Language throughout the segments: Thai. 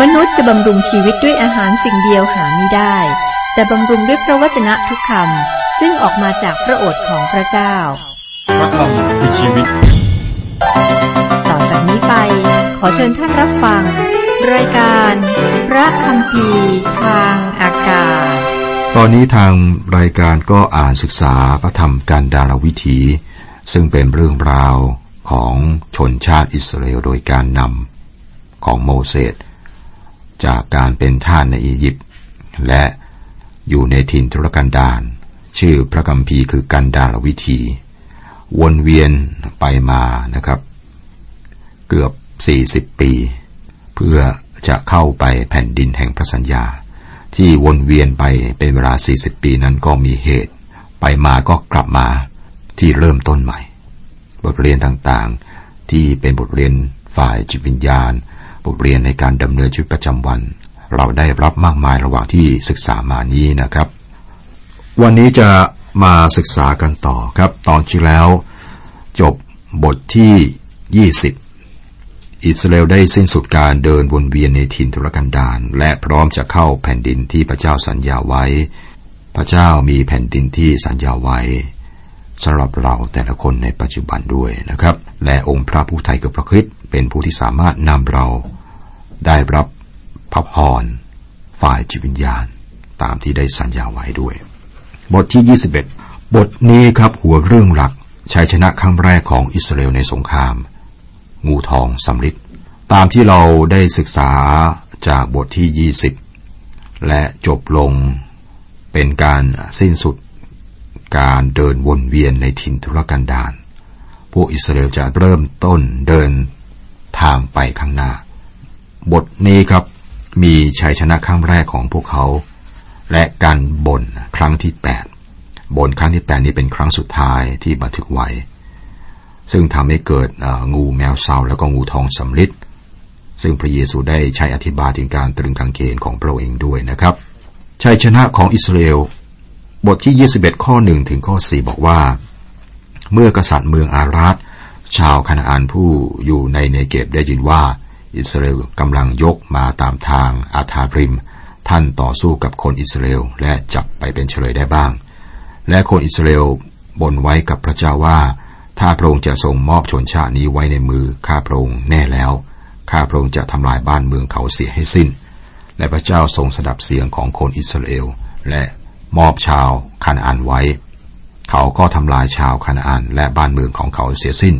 มนุษย์จะบำรุงชีวิตด้วยอาหารสิ่งเดียวหาไม่ได้ แต่บำรุงด้วยพระวจนะทุกคำซึ่งออกมาจากพระโอษฐ์ของพระเจ้า พระคำคือชีวิต ต่อจากนี้ไป ขอเชิญท่านรับฟัง รายการ พระคำพีทางอากาศ ตอนนี้ทางรายการก็อ่านศึกษาพระธรรมการดารวิถี ซึ่งเป็นเรื่องราวของชนชาติอิสราเอลโดยการนำของโมเสส จากการเป็นท่านในอียิปต์และอยู่ในถิ่นทุรกันดารชื่อพระกัมพีคือกันดารวิถีวนเวียนไปมานะครับ เกือบ 40 ปี เพื่อจะเข้าไปแผ่นดินแห่งพระสัญญา ที่วนเวียนไปเป็นเวลา 40 ปีนั้นก็มีเหตุ ไปมาก็กลับมาที่เริ่มต้นใหม่ บทเรียนต่างๆ ที่เป็นบทเรียนฝ่ายจิตวิญญาณ บทเรียนในการดำเนินชีวิตประจำวัน เราได้รับมากมายระหว่างที่ศึกษามานี้นะครับ วันนี้จะมาศึกษากันต่อครับ ตอนที่แล้ว จบบทที่ 20 อิสราเอลได้สิ้นสุดการเดินวนเวียนในถิ่นทุรกันดารและพร้อมจะเข้าแผ่นดินที่พระเจ้าสัญญาไว้ พระเจ้ามีแผ่นดินที่สัญญาไว้ สำหรับเราแต่ละคนในปัจจุบันด้วยนะครับ และองค์พระผู้ไทยกับพระคริสต์เป็นผู้ที่สามารถนำเราได้รับพระพรฝ่ายจิตวิญญาณ ตามที่ได้สัญญาไว้ด้วย บทที่ 21 บทนี้ครับหัวเรื่องหลักชัยชนะครั้งแรกของอิสราเอลในสงคราม งูทองสำริดตามที่เราได้ศึกษาจากบทที่ 20 และจบลงเป็นการสิ้นสุด การเดินวนเวียนในถิ่นทุรกันดารพวกอิสราเอลจะเริ่มต้นเดินทางไปข้างหน้า บทนี้ครับมีชัยชนะครั้งแรกของพวกเขา และการบ่นครั้งที่ 8บ่นครั้งที่ 8 นี้เป็นครั้งสุดท้ายที่บันทึกไว้ ซึ่งทำให้เกิดงูแมวเซาแล้วก็งูทองสำลิดซึ่งพระเยซูได้ใช้อธิบายถึงการตรึงกางเขนของพระองค์เองด้วยนะครับชัยชนะของอิสราเอล บทที่ 21 ข้อ1ถึงข้อ4บอกว่า เมื่อกษัตริย์เมืองอาราดชาวคานาอันผู้อยู่ในเนเกบได้ยินว่า อิสราเอลกำลังยกมาตามทางอาธาบริม ท่านต่อสู้กับคนอิสราเอลและจับไปเป็นเฉลยได้บ้าง และคนอิสราเอลบนไว้กับพระเจ้าว่า ถ้าพระองค์จะทรงมอบชนชาตินี้ไว้ในมือข้าพระองค์แน่แล้ว ข้าพระองค์จะทำลายบ้านเมืองเขาเสียให้สิ้น และพระเจ้าทรงสดับเสียงของคนอิสราเอลและ มอบชาวคานาอันไว้ เขาก็ทำลายชาวคานาอันและบ้านเมืองของเขาเสียสิ้น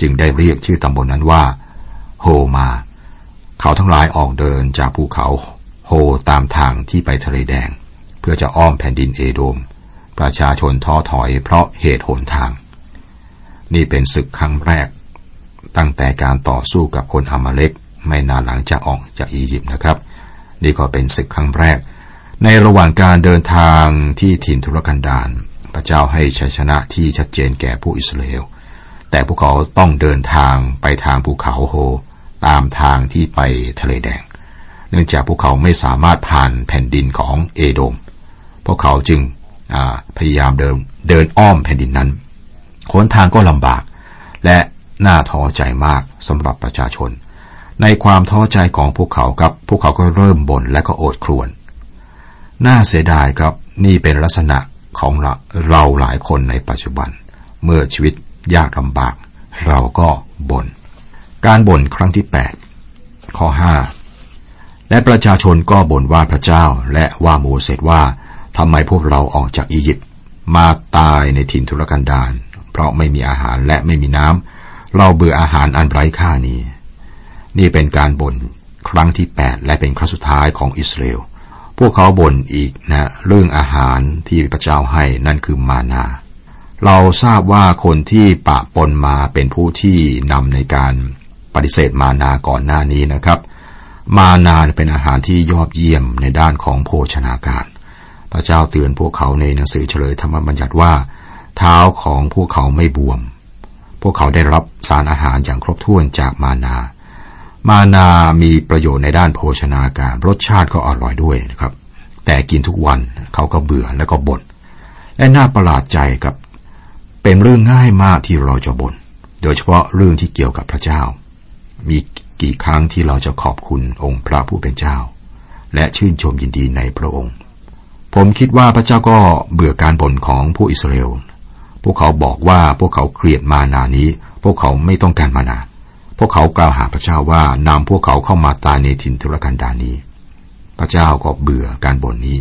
จึงได้เรียกชื่อตำบลนนั้นว่า โฮมา เขาทั้งหลายออกเดินจากภูเขาโฮตามทางที่ไปทะเลแดง เพื่อจะอ้อมแผ่นดินเอโดม ประชาชนท้อถอยเพราะเหตุหนทาง นี่เป็นศึกครั้งแรก ตั้งแต่การต่อสู้กับคนอามาเล็กไม่นานหลังจากออกจากอียิปต์นะครับ นี่ก็เป็นศึกครั้งแรก ในระหว่างการเดินทางที่ถิ่นทุรกันดารพระเจ้าให้ชัยชนะที่ชัดเจนแก่ผู้อิสราเอล แต่พวกเขาต้องเดินทางไปทางภูเขาโฮ ตามทางที่ไปทะเลแดง เนื่องจากพวกเขาไม่สามารถผ่านแผ่นดินของเอโดม พวกเขาจึงพยายามเดินเดินอ้อมแผ่นดินนั้นค้นทางก็ลำบาก และน่าท้อใจมากสำหรับประชาชน ในความท้อใจของพวกเขาครับ พวกเขาก็เริ่มบ่นและก็โอดครวญ น่าเสียดายครับนี่เป็นลักษณะของเราเราหลายคนในปัจจุบัน เมื่อชีวิตยากลำบาก เราก็บน่นการบ่นครั้งที่ 8 ข้อ 5 และประชาชนก็บ่นว่าพระเจ้าและว่าโมเสสว่าทำไมพวกเราออกจากอียิปต์มาตายในถิ่นทุรกันดารเพราะไม่มีอาหารและไม่มีน้ำเราเบื่ออาหารอันไร้ค่านี้ นี่เป็นการบ่นครั้งที่ 8 และเป็นครั้งสุดท้ายของอิสราเอล พวกเขาบ่นอีกนะเรื่องอาหารที่พระเจ้าให้นั่นคือมานา เราทราบว่าคนที่ปะปนมาเป็นผู้ที่นำในการปฏิเสธมานาก่อนหน้านี้นะครับ มานาเป็นอาหารที่ยอดเยี่ยมในด้านของโภชนาการ พระเจ้าเตือนพวกเขาในหนังสือเฉลยธรรมบัญญัติว่า เท้าของพวกเขาไม่บวม พวกเขาได้รับสารอาหารอย่างครบถ้วนจากมานา มานามีประโยชน์ในด้านโภชนาการ รสชาติก็อร่อยด้วยนะครับ แต่กินทุกวันเขาก็เบื่อแล้วก็บน่นและน่าประหลาดใจกับเป็นเรื่องง่ายมากที่เราจะบน่นโดยเฉพาะเรื่องที่เกี่ยวกับพระเจ้า มีกี่ครั้งที่เราจะขอบคุณองค์พระผู้เป็นเจ้า และชื่นชมยินดีในพระองค์ ผมคิดว่าพระเจ้าก็เบื่อการบ่นของผู้อิสราเอลพวกเขาบอกว่าพวกเขาเกลียดมานานี้ พวกเขาไม่ต้องการมานา พวกเขากล่าวหาพระเจ้าว่านำพวกเขาเข้ามาตายในถิ่นทุรกันดารนี้ พระเจ้าก็เบื่อการบ่นนี้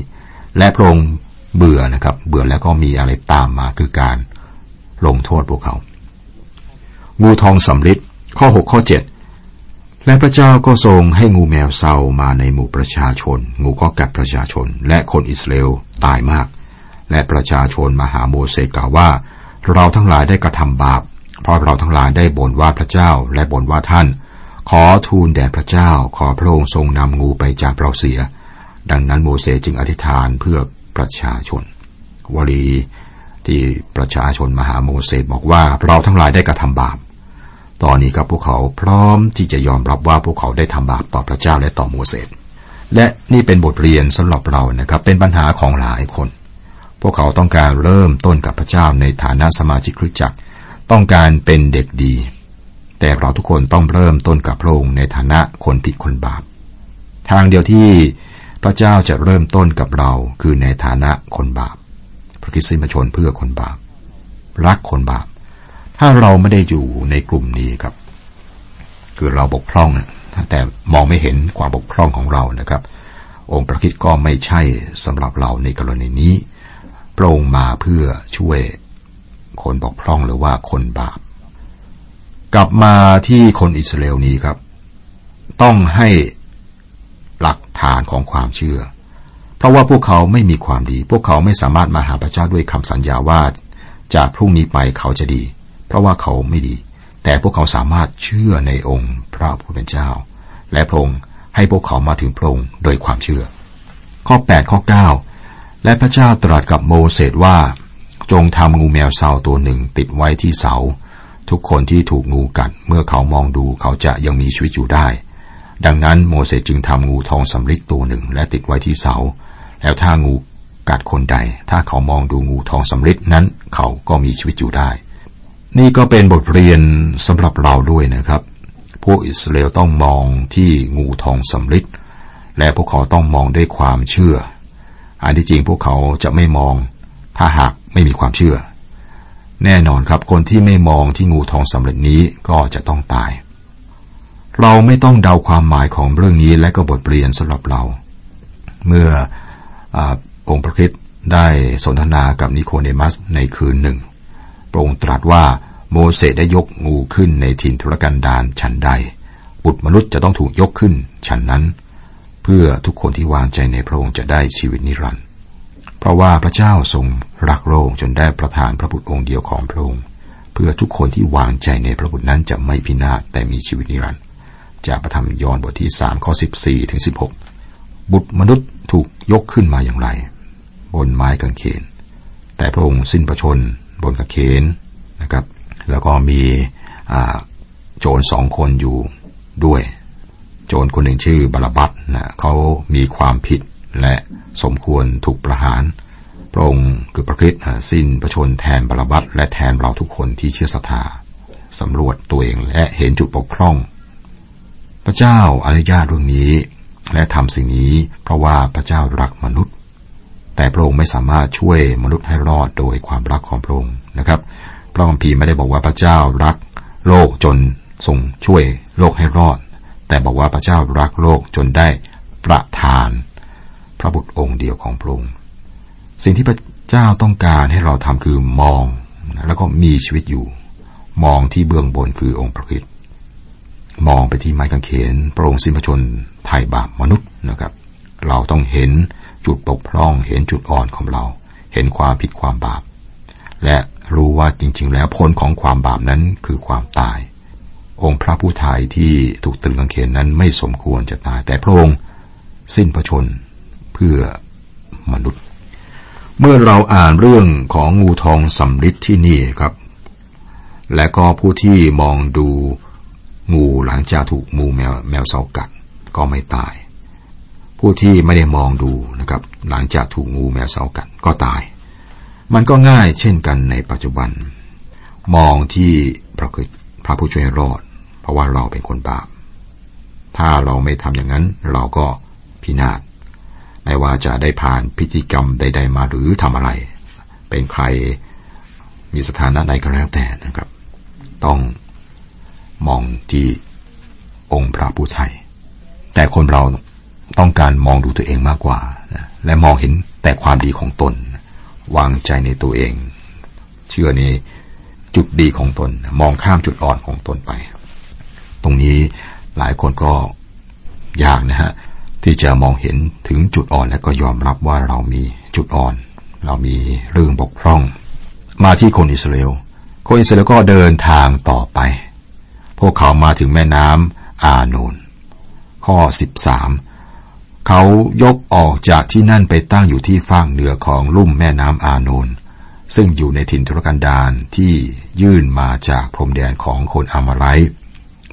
และพระองค์เบื่อนะครับ เบื่อแล้วก็มีอะไรตามมาคือการลงโทษพวกเขา งูทองสำริดข้อหกข้อเจ็ดและพระเจ้าก็ทรงให้งูแมวเศร้ามาในหมู่ประชาชน งูก็กัดประชาชน และคนอิสราเอลตายมาก และประชาชนมาหาโมเสสกล่าวว่า เราทั้งหลายได้กระทำบาป ราะเราทั้งหลายได้บ่นว่าพระเจ้าและบ่นว่าท่าน ขอทูลแด่พระเจ้าขอพระองค์ทรงนำงูไปจากเราเสีย ดังนั้นโมเสสจึงอธิษฐานเพื่อประชาชน วลีที่ประชาชนมาหาโมเสสบอกว่าเราทั้งหลายได้กระทำบาป ตอนนี้ครับพวกเขาพร้อมที่จะยอมรับว่าพวกเขาได้ทำบาปต่อพระเจ้าและต่อโมเสส และนี่เป็นบทเรียนสำหรับเรานะครับ เป็นปัญหาของหลายคน พวกเขาต้องการเริ่มต้นกับพระเจ้าในฐานะสมาชิกคริสตจักร ต้องการเป็นเด็กดี แต่เราทุกคนต้องเริ่มต้นกับพระองค์ในฐานะคนผิดคนบาป ทางเดียวที่พระเจ้าจะเริ่มต้นกับเราคือในฐานะคนบาป พระคิดสิมชนเพื่อคนบาป รักคนบาป ถ้าเราไม่ได้อยู่ในกลุ่มนี้ครับ คือเราบกพร่องแต่มองไม่เห็นความบกพร่องของเรานะครับ องค์พระคิดก็ไม่ใช่สำหรับเราในกรณีนี้โปร่งค์มาเพื่อช่วย คนบกพร่องหรือว่าคนบาป กลับมาที่คนอิสราเอลนี้ครับ ต้องให้หลักฐานของความเชื่อ เพราะว่าพวกเขาไม่มีความดี พวกเขาไม่สามารถมาหาพระเจ้าด้วยคำสัญญาว่าจากพรุ่งนี้ไปเขาจะดี เพราะว่าเขาไม่ดี แต่พวกเขาสามารถเชื่อในองค์พระผู้เป็นเจ้า และพระองค์ให้พวกเขามาถึงพระองค์โดยความเชื่อ ข้อ 8 ข้อ 9 และพระเจ้าตรัสกับโมเสสว่า จงทำงูแมวเสาตัวหนึ่งติดไว้ที่เสา ทุกคนที่ถูกงูกัดเมื่อเขามองดูเขาจะยังมีชีวิตอยู่ได้ ดังนั้นโมเสสจึงทำงูทองสำริดตัวหนึ่งและติดไว้ที่เสา แล้วถ้างูกัดคนใด ถ้าเขามองดูงูทองสำริดนั้น เขาก็มีชีวิตอยู่ได้ นี่ก็เป็นบทเรียนสำหรับเราด้วยนะครับ พวกอิสราเอลต้องมองที่งูทองสำริดและพวกเขาต้องมองด้วยความเชื่อ อันที่จริงพวกเขาจะไม่มอง ถ้าหาก ไม่มีความเชื่อ แน่นอนครับคนที่ไม่มองที่งูทองสำเร็จนี้ก็จะต้องตาย เราไม่ต้องเดาความหมายของเรื่องนี้และก็บทเรียนสำหรับเรา เมื่ออองค์พระคิดได้สนทนากับนิโคเดมัสในคืนหนึ่งพระองค์ตรัสว่าโมเสสได้ยกงูขึ้นในถิ่นทุรกันดารฉันใด บุตรมนุษย์จะต้องถูกยกขึ้นฉันนั้น เพื่อทุกคนที่วางใจในพระองค์จะได้ชีวิตนิรันดร์ เพราะว่าพระเจ้าทรงรักโลกจนได้ประทานพระบุตรองค์เดียวของพระองค์เพื่อทุกคนที่วางใจในพระบุตรนั้นจะไม่พินาศแต่มีชีวิตนิรันดร์จากพระธรรมยอห์นบทที่สามข้อสิบสี่ถึงสิบหกบุตรมนุษย์ถูกยกขึ้นมาอย่างไร บนไม้กางเขน แต่พระองค์สิ้นประชนบนกระเขนนะครับ แล้วก็มีโจรสองคนอยู่ด้วย โจรคนหนึ่งชื่อบาลบัตนะเขามีความผิด และสมควรถูกประหาร พระองค์คือพระคิดสิ้นประชนแทนบาลบัตและแทนเราทุกคนที่เชื่อศรัทธาสำรวจตัวเองและเห็นจุดปกพร่อง พระเจ้าอนุญาตเรื่องนี้ และทำสิ่งนี้เพราะว่าพระเจ้ารักมนุษย์ แต่พระองค์ไม่สามารถช่วยมนุษย์ให้รอดโดยความรักของพระองค์นะครับพระคัมภีร์ไม่ได้บอกว่าพระเจ้ารักโลกจนทรงช่วยโลกให้รอด แต่บอกว่าพระเจ้ารักโลกจนได้ประทาน พระบุตรองค์เดียวของพระองค์สิ่งที่พระเจ้าต้องการให้เราทำคือมอง แล้วก็มีชีวิตอยู่ มองที่เบื้องบนคือองค์พระคิดมองไปที่ไม้กางเขนพระองค์สิ้นพระชนไถ่บาปมนุษย์นะครับ เราต้องเห็นจุดบกพร่อง เห็นจุดอ่อนของเรา เห็นความผิดความบาป และรู้ว่าจริง ๆ แล้วผลของความบาปนั้นคือความตาย องค์พระผู้ทยที่ถูกตรึงกางเขนนั้นไม่สมควรจะตาย แต่พระองค์สิ้นพระชน พื่อมนุษย์ เมื่อเราอ่านเรื่องของงูทองสำริดที่นี่ครับ และก็ผู้ที่มองดูงูหลังจากถูกงูแมวแมวเสากัดก็ไม่ตาย ผู้ที่ไม่ได้มองดูนะครับ หลังจากถูกงูแมวเสากัดก็ตาย มันก็ง่ายเช่นกันในปัจจุบัน มองที่พระพระผู้ช่วยรอด เพราะว่าเราเป็นคนบาปถ้าเราไม่ทำอย่างนั้นเราก็พินาศ ไม่ว่าจะได้ผ่านพิธีกรรมใด ๆ มาหรือทำอะไร เป็นใครมีสถานะใดก็แล้วแต่นะครับ ต้องมองที่องค์พระผู้ไทย แต่คนเราต้องการมองดูตัวเองมากกว่านะและมองเห็นแต่ความดีของตน วางใจในตัวเอง เชื่อในจุดดีของตน มองข้ามจุดอ่อนของตนไป ตรงนี้หลายคนก็ยากนะฮะ ที่จะมองเห็นถึงจุดอ่อนและก็ยอมรับว่าเรามีจุดอ่อน เรามีเรื่องบกพร่อง มาที่คนอิสราเอลคนอิสราเอลก็เดินทางต่อไป พวกเขามาถึงแม่น้ำอาโนนข้อ 13 เขายกออกจากที่นั่นไปตั้งอยู่ที่ฟากเหนือของลุ่มแม่น้ำอาโนนซึ่งอยู่ในถิ่นทุรกันดารที่ยื่นมาจากพรมแดนของคนอามาไร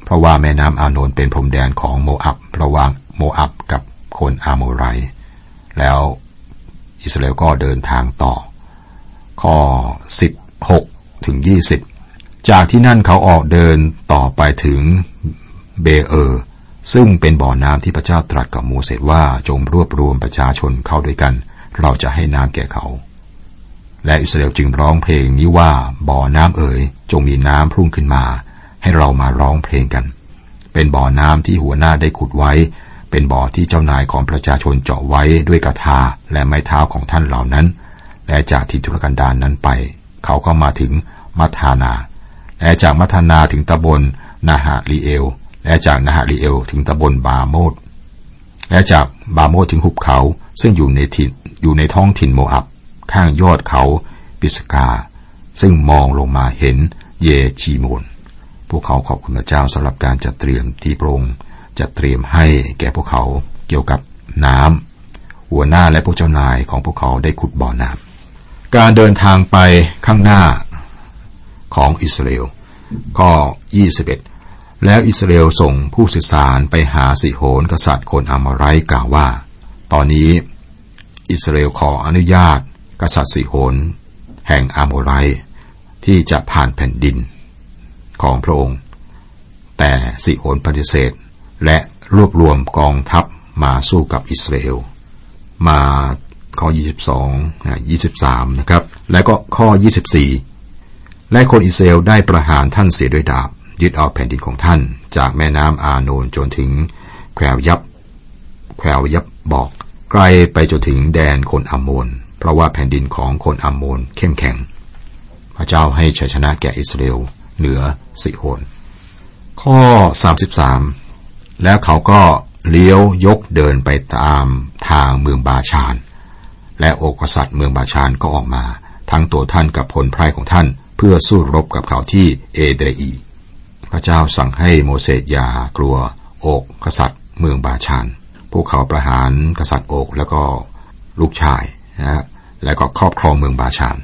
เพราะว่าแม่น้ำอาโนนเป็นพรมแดนของโมอับระหว่าง โมอับกับคนอาโมไร แล้วอิสราเอลก็เดินทางต่อ ข้อ 16 ถึง 20 จากที่นั่นเขาออกเดินต่อไปถึงเบเออร์ ซึ่งเป็นบ่อน้ำที่พระเจ้าตรัสกับโมเสสว่าจงรวบรวมประชาชนเข้าด้วยกัน เราจะให้น้ำแก่เขา และอิสราเอลจึงร้องเพลงนี้ว่าบ่อน้ำเอ๋ยจงมีน้ำพุ่งขึ้นมา ให้เรามาร้องเพลงกัน เป็นบ่อน้ำที่หัวหน้าได้ขุดไว้ เป็นบ่อที่เจ้านายของประชาชนเจาะไว้ด้วยกระทาและไม้เท้าของท่านเหล่านั้น และจากทิทุรกันดารนนั้นไป เขาก็มาถึงมัทานา และจากมัทานาถึงตำบลนาฮาลีเอล และจากนาฮาลีเอลถึงตำบลบาโมดและจากบาโมดถึงหุบเขาซึ่งอยู่ในถิ่นอยู่ในท้องถิ่นโมอับ ข้างยอดเขาปิสกา ซึ่งมองลงมาเห็นเยชีโมนพวกเขาขอบคุณพระเจ้าสำหรับการจัดเตรียมที่พระอง จะเตรียมให้แก่พวกเขาเกี่ยวกับน้ำหัวหน้าและพวกเจ้านายของพวกเขาได้ขุดบ่อน้ำการเดินทางไปข้างหน้าของอิสราเอลข้อ 21 แล้วอิสราเอลส่งผู้สื่อสารไปหาสิโหนกษัตริย์คนอามไรกล่าวว่า ตอนนี้อิสราเอลขออนุญาต กษัตริย์สิโหนแห่งอามไรที่จะผ่านแผ่นดินของพระองค์ แต่สิโหนปฏิเสธ และรวบรวมกองทัพมาสู้กับอิสราเอล มาข้อ 22นะ23 นะครับ และก็ข้อ 24 และคนอิสราเอลได้ประหารท่านเสียด้วยดาบ ยึดเอาแผ่นดินของท่าน จากแม่น้ำอาโนนจนถึงแควยับ แควยับบอกไกลไปจนถึงแดนคนอัมโมน เพราะว่าแผ่นดินของคนอัมโมนเข้มแข็ง พระเจ้าให้ชัยชนะแก่อิสราเอลเหนือสิโหนข้อ 33 แล้วเขาก็เลี้ยวยกเดินไปตามทางเมืองบาชาน และโอกษัตริย์เมืองบาชานก็ออกมา ทั้งตัวท่านกับผลไพรของท่าน เพื่อสู้รบกับเขาที่เอเดรี พระเจ้าสั่งให้โมเสสอย่ากลัวโอกกษัตริย์เมืองบาชาน พวกเขาประหารกษัตริย์โอกแล้วก็ลูกชายนะแล้วก็ครอบครองเมืองบาชาน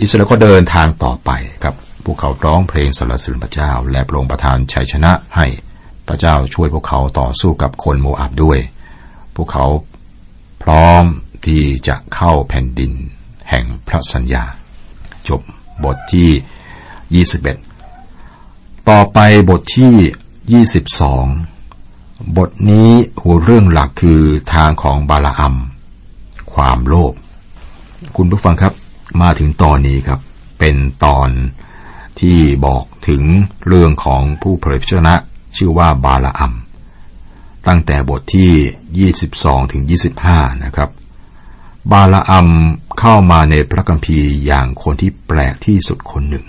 อิสราเอลก็เดินทางต่อไปกับพวกเขาร้องเพลงสรรเสริญพระเจ้า และพระองค์ประทานชัยชนะให้ พระเจ้าช่วยพวกเขาต่อสู้กับคนโมอับด้วย พวกเขาพร้อมที่จะเข้าแผ่นดินแห่งพระสัญญา จบบทที่ 21 ต่อไปบทที่ 22 บทนี้หัวเรื่องหลักคือทางของบาลาอัม ความโลภคุณผู้ฟังครับมาถึงตอนนี้ครับ เป็นตอนที่บอกถึงเรื่องของผู้เผยพระชนะ ชื่อว่าบาลาอัม ตั้งแต่บทที่ 22 ถึง 25 นะครับ บาลาอัมเข้ามาในพระคัมภีร์อย่างคนที่แปลกที่สุดคนหนึ่ง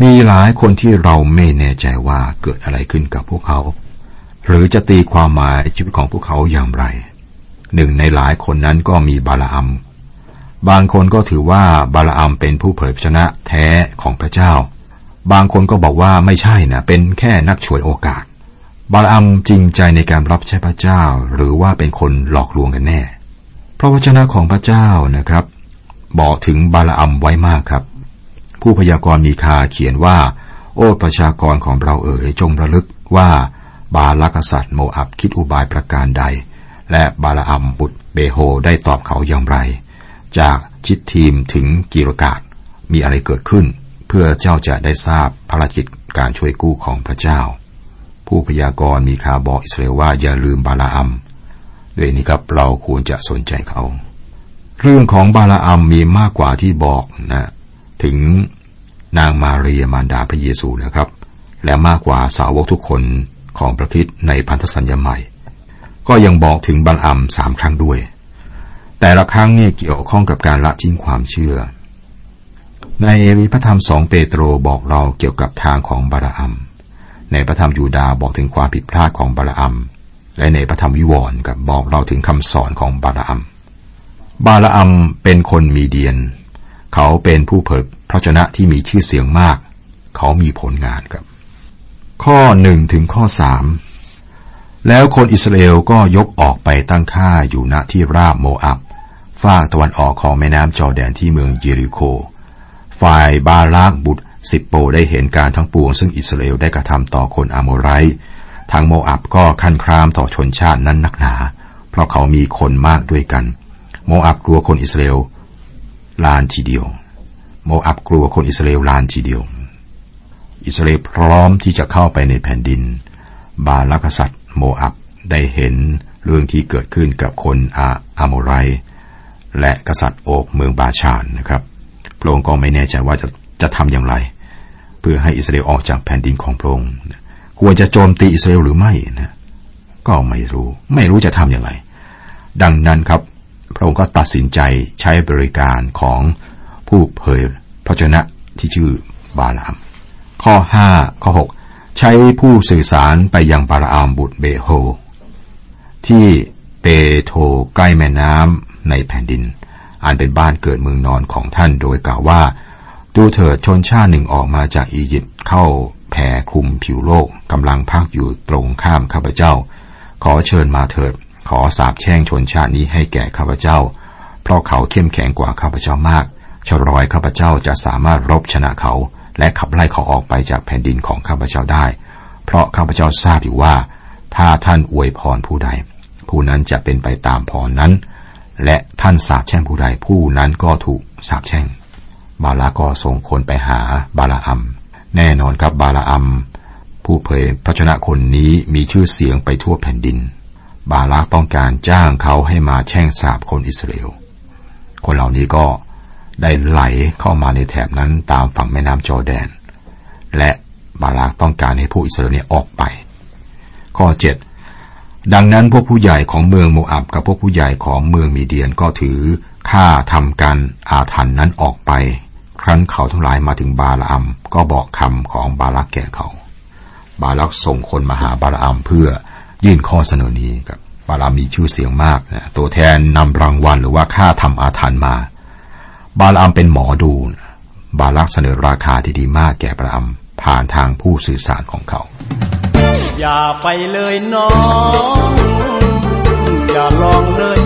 มีหลายคนที่เราไม่แน่ใจว่าเกิดอะไรขึ้นกับพวกเขา หรือจะตีความหมายชีวิตของพวกเขาอย่างไร หนึ่งในหลายคนนั้นก็มีบาลาอัม บางคนก็ถือว่าบาลาอัมเป็นผู้เผยพระชนะแท้ของพระเจ้า บางคนก็บอกว่าไม่ใช่นะเป็นแค่นักฉวยโอกาส บาลอัมจริงใจในการรับใช้พระเจ้า หรือว่าเป็นคนหลอกลวงกันแน่ พระวจนะของพระเจ้านะครับ บอกถึงบาลอัมไว้มากครับ ผู้พยากรณ์มีคาเขียนว่า โอ้ประชากรของเราเอ๋ยจงระลึกว่าบาลักษัตริย์โมอับคิดอุบายประการใด และบาลอัมบุตรเบโฮได้ตอบเขาอย่างไร จากชิดทีมถึงกิรกาดมีอะไรเกิดขึ้น พื่อเจ้าจะได้ทราบภารกิจการช่วยกู้ของพระเจ้า ผู้พยากรณ์มีข่าบอกอิสราเอลว่าอย่าลืมบาลาอัมด้วยนี้ครับเราควรจะสนใจเขา เรื่องของบาลาอัมมีมากกว่าที่บอกนะถึงนางมาเรียมารดาพระเยซูนะครับ และมากกว่าสาวกทุกคนของพระคิดในพันธสัญญาใหม่ ก็ยังบอกถึงบาลอัมสามครั้งด้วย แต่ละครั้งเนี่ยเกี่ยวข้องกับการละทิ้งความเชื่อ ในพระธรรมสองเปโตรบอกเราเกี่ยวกับทางของบาลอัม ในพระธรรมยูดาบอกถึงความผิดพลาดของบาลอัม และในพระธรรมวิวรณ์กับบอกเราถึงคำสอนของบาลอัม บาลอัมเป็นคนมีเดียน เขาเป็นผู้เผยพระชนะที่มีชื่อเสียงมาก เขามีผลงานครับ ข้อหนึ่งถึงข้อสามแล้วคนอิสราเอลก็ยกออกไปตั้งค่าอยู่ณที่ราบโมอับฝากตะวันออกของแม่น้ำจอแดนที่เมืองเยริโค ฝ่ายบาลากบุตรสิบโปได้เห็นการทั้งปวงซึ่งอิสราเอลได้กระทำต่อคนอาโมไรทางโมอับก็คันครามต่อชนชาตินั้นนักหนา เพราะเขามีคนมากด้วยกัน โมอับกลัวคนอิสราเอลลานทีเดียว โมอับกลัวคนอิสราเอลลานทีเดียว อิสราเอลพร้อมที่จะเข้าไปในแผ่นดิน บาลักษัตริย์ โมอับได้เห็นเรื่องที่เกิดขึ้นกับคนอาอาโมไรและกษัตริย์โอกเมืองบาชานนะครับ ระองค์ก็ไม่แน่ใจว่าจะจะทำอย่างไร เพื่อให้อิสราเอลออกจากแผ่นดินของพระองค์ควรจะโจมตีอิสราเอลหรือไม่นะก็ไม่รู้ ไม่รู้จะทำอย่างไร ดังนั้นครับ พระองค์ก็ตัดสินใจใช้บริการของผู้เผยพระชนะที่ชื่อบาลาม ข้อห้าข้อหกใช้ผู้สื่อสารไปยังบาลามบุตรเบโฮที่เปโทใกล้แม่น้ำในแผ่นดิน อันเป็นบ้านเกิดเมืองนอนของท่านโดยกล่าวว่า ดูเถิดชนชาติหนึ่งออกมาจากอียิปต์เข้าแผ่คลุมผิวโลกกำลังพักอยู่ตรงข้ามข้าพเจ้า ขอเชิญมาเถิด ขอสาบแช่งชนชาตินี้ให้แก่ข้าพเจ้า เพราะเขาเข้มแข็งกว่าข้าพเจ้ามากชรอยข้าพเจ้าจะสามารถรบชนะเขา และขับไล่เขาออกไปจากแผ่นดินของข้าพเจ้าได้ เพราะข้าพเจ้าทราบอยู่ว่า ถ้าท่านอวยพรผู้ใด ผู้นั้นจะเป็นไปตามพรนั้น และท่านสาบแช่งผู้ใดผู้นั้นก็ถูกสาบแช่ง บาลาก็ส่งคนไปหาบาลาอัม แน่นอนครับบาลาอัม ผู้เผยพระชนะคนนี้มีชื่อเสียงไปทั่วแผ่นดิน บาลาต้องการจ้างเขาให้มาแช่งสาบคนอิสราเอล คนเหล่านี้ก็ได้ไหลเข้ามาในแถบนั้นตามฝั่งแม่น้ำจอแดน และบาลาต้องการให้ผู้อิสราเอลออกไป ข้อเจ็ ดังนั้นพวกผู้ใหญ่ของเมืองโมอับกับพวกผู้ใหญ่ของเมืองมีเดียนก็ถือค่าทำการอาถรรพ์นั้นออกไป ครั้นเขาทั้งหลายมาถึงบาลามก็บอกคำของบาลักแก่เขา บาลักส่งคนมาหาบาลามเพื่อยื่นข้อเสนอนี้กับบาลามมีชื่อเสียงมากนะตัวแทนนำรางวัลหรือว่าค่าทำอาถรรพ์มา บาลามเป็นหมอดู บาลักเสนอราคาที่ดีมากแก่บาลามผ่านทางผู้สื่อสารของเขา อย่าไปเลยน้อง อย่าลองเลย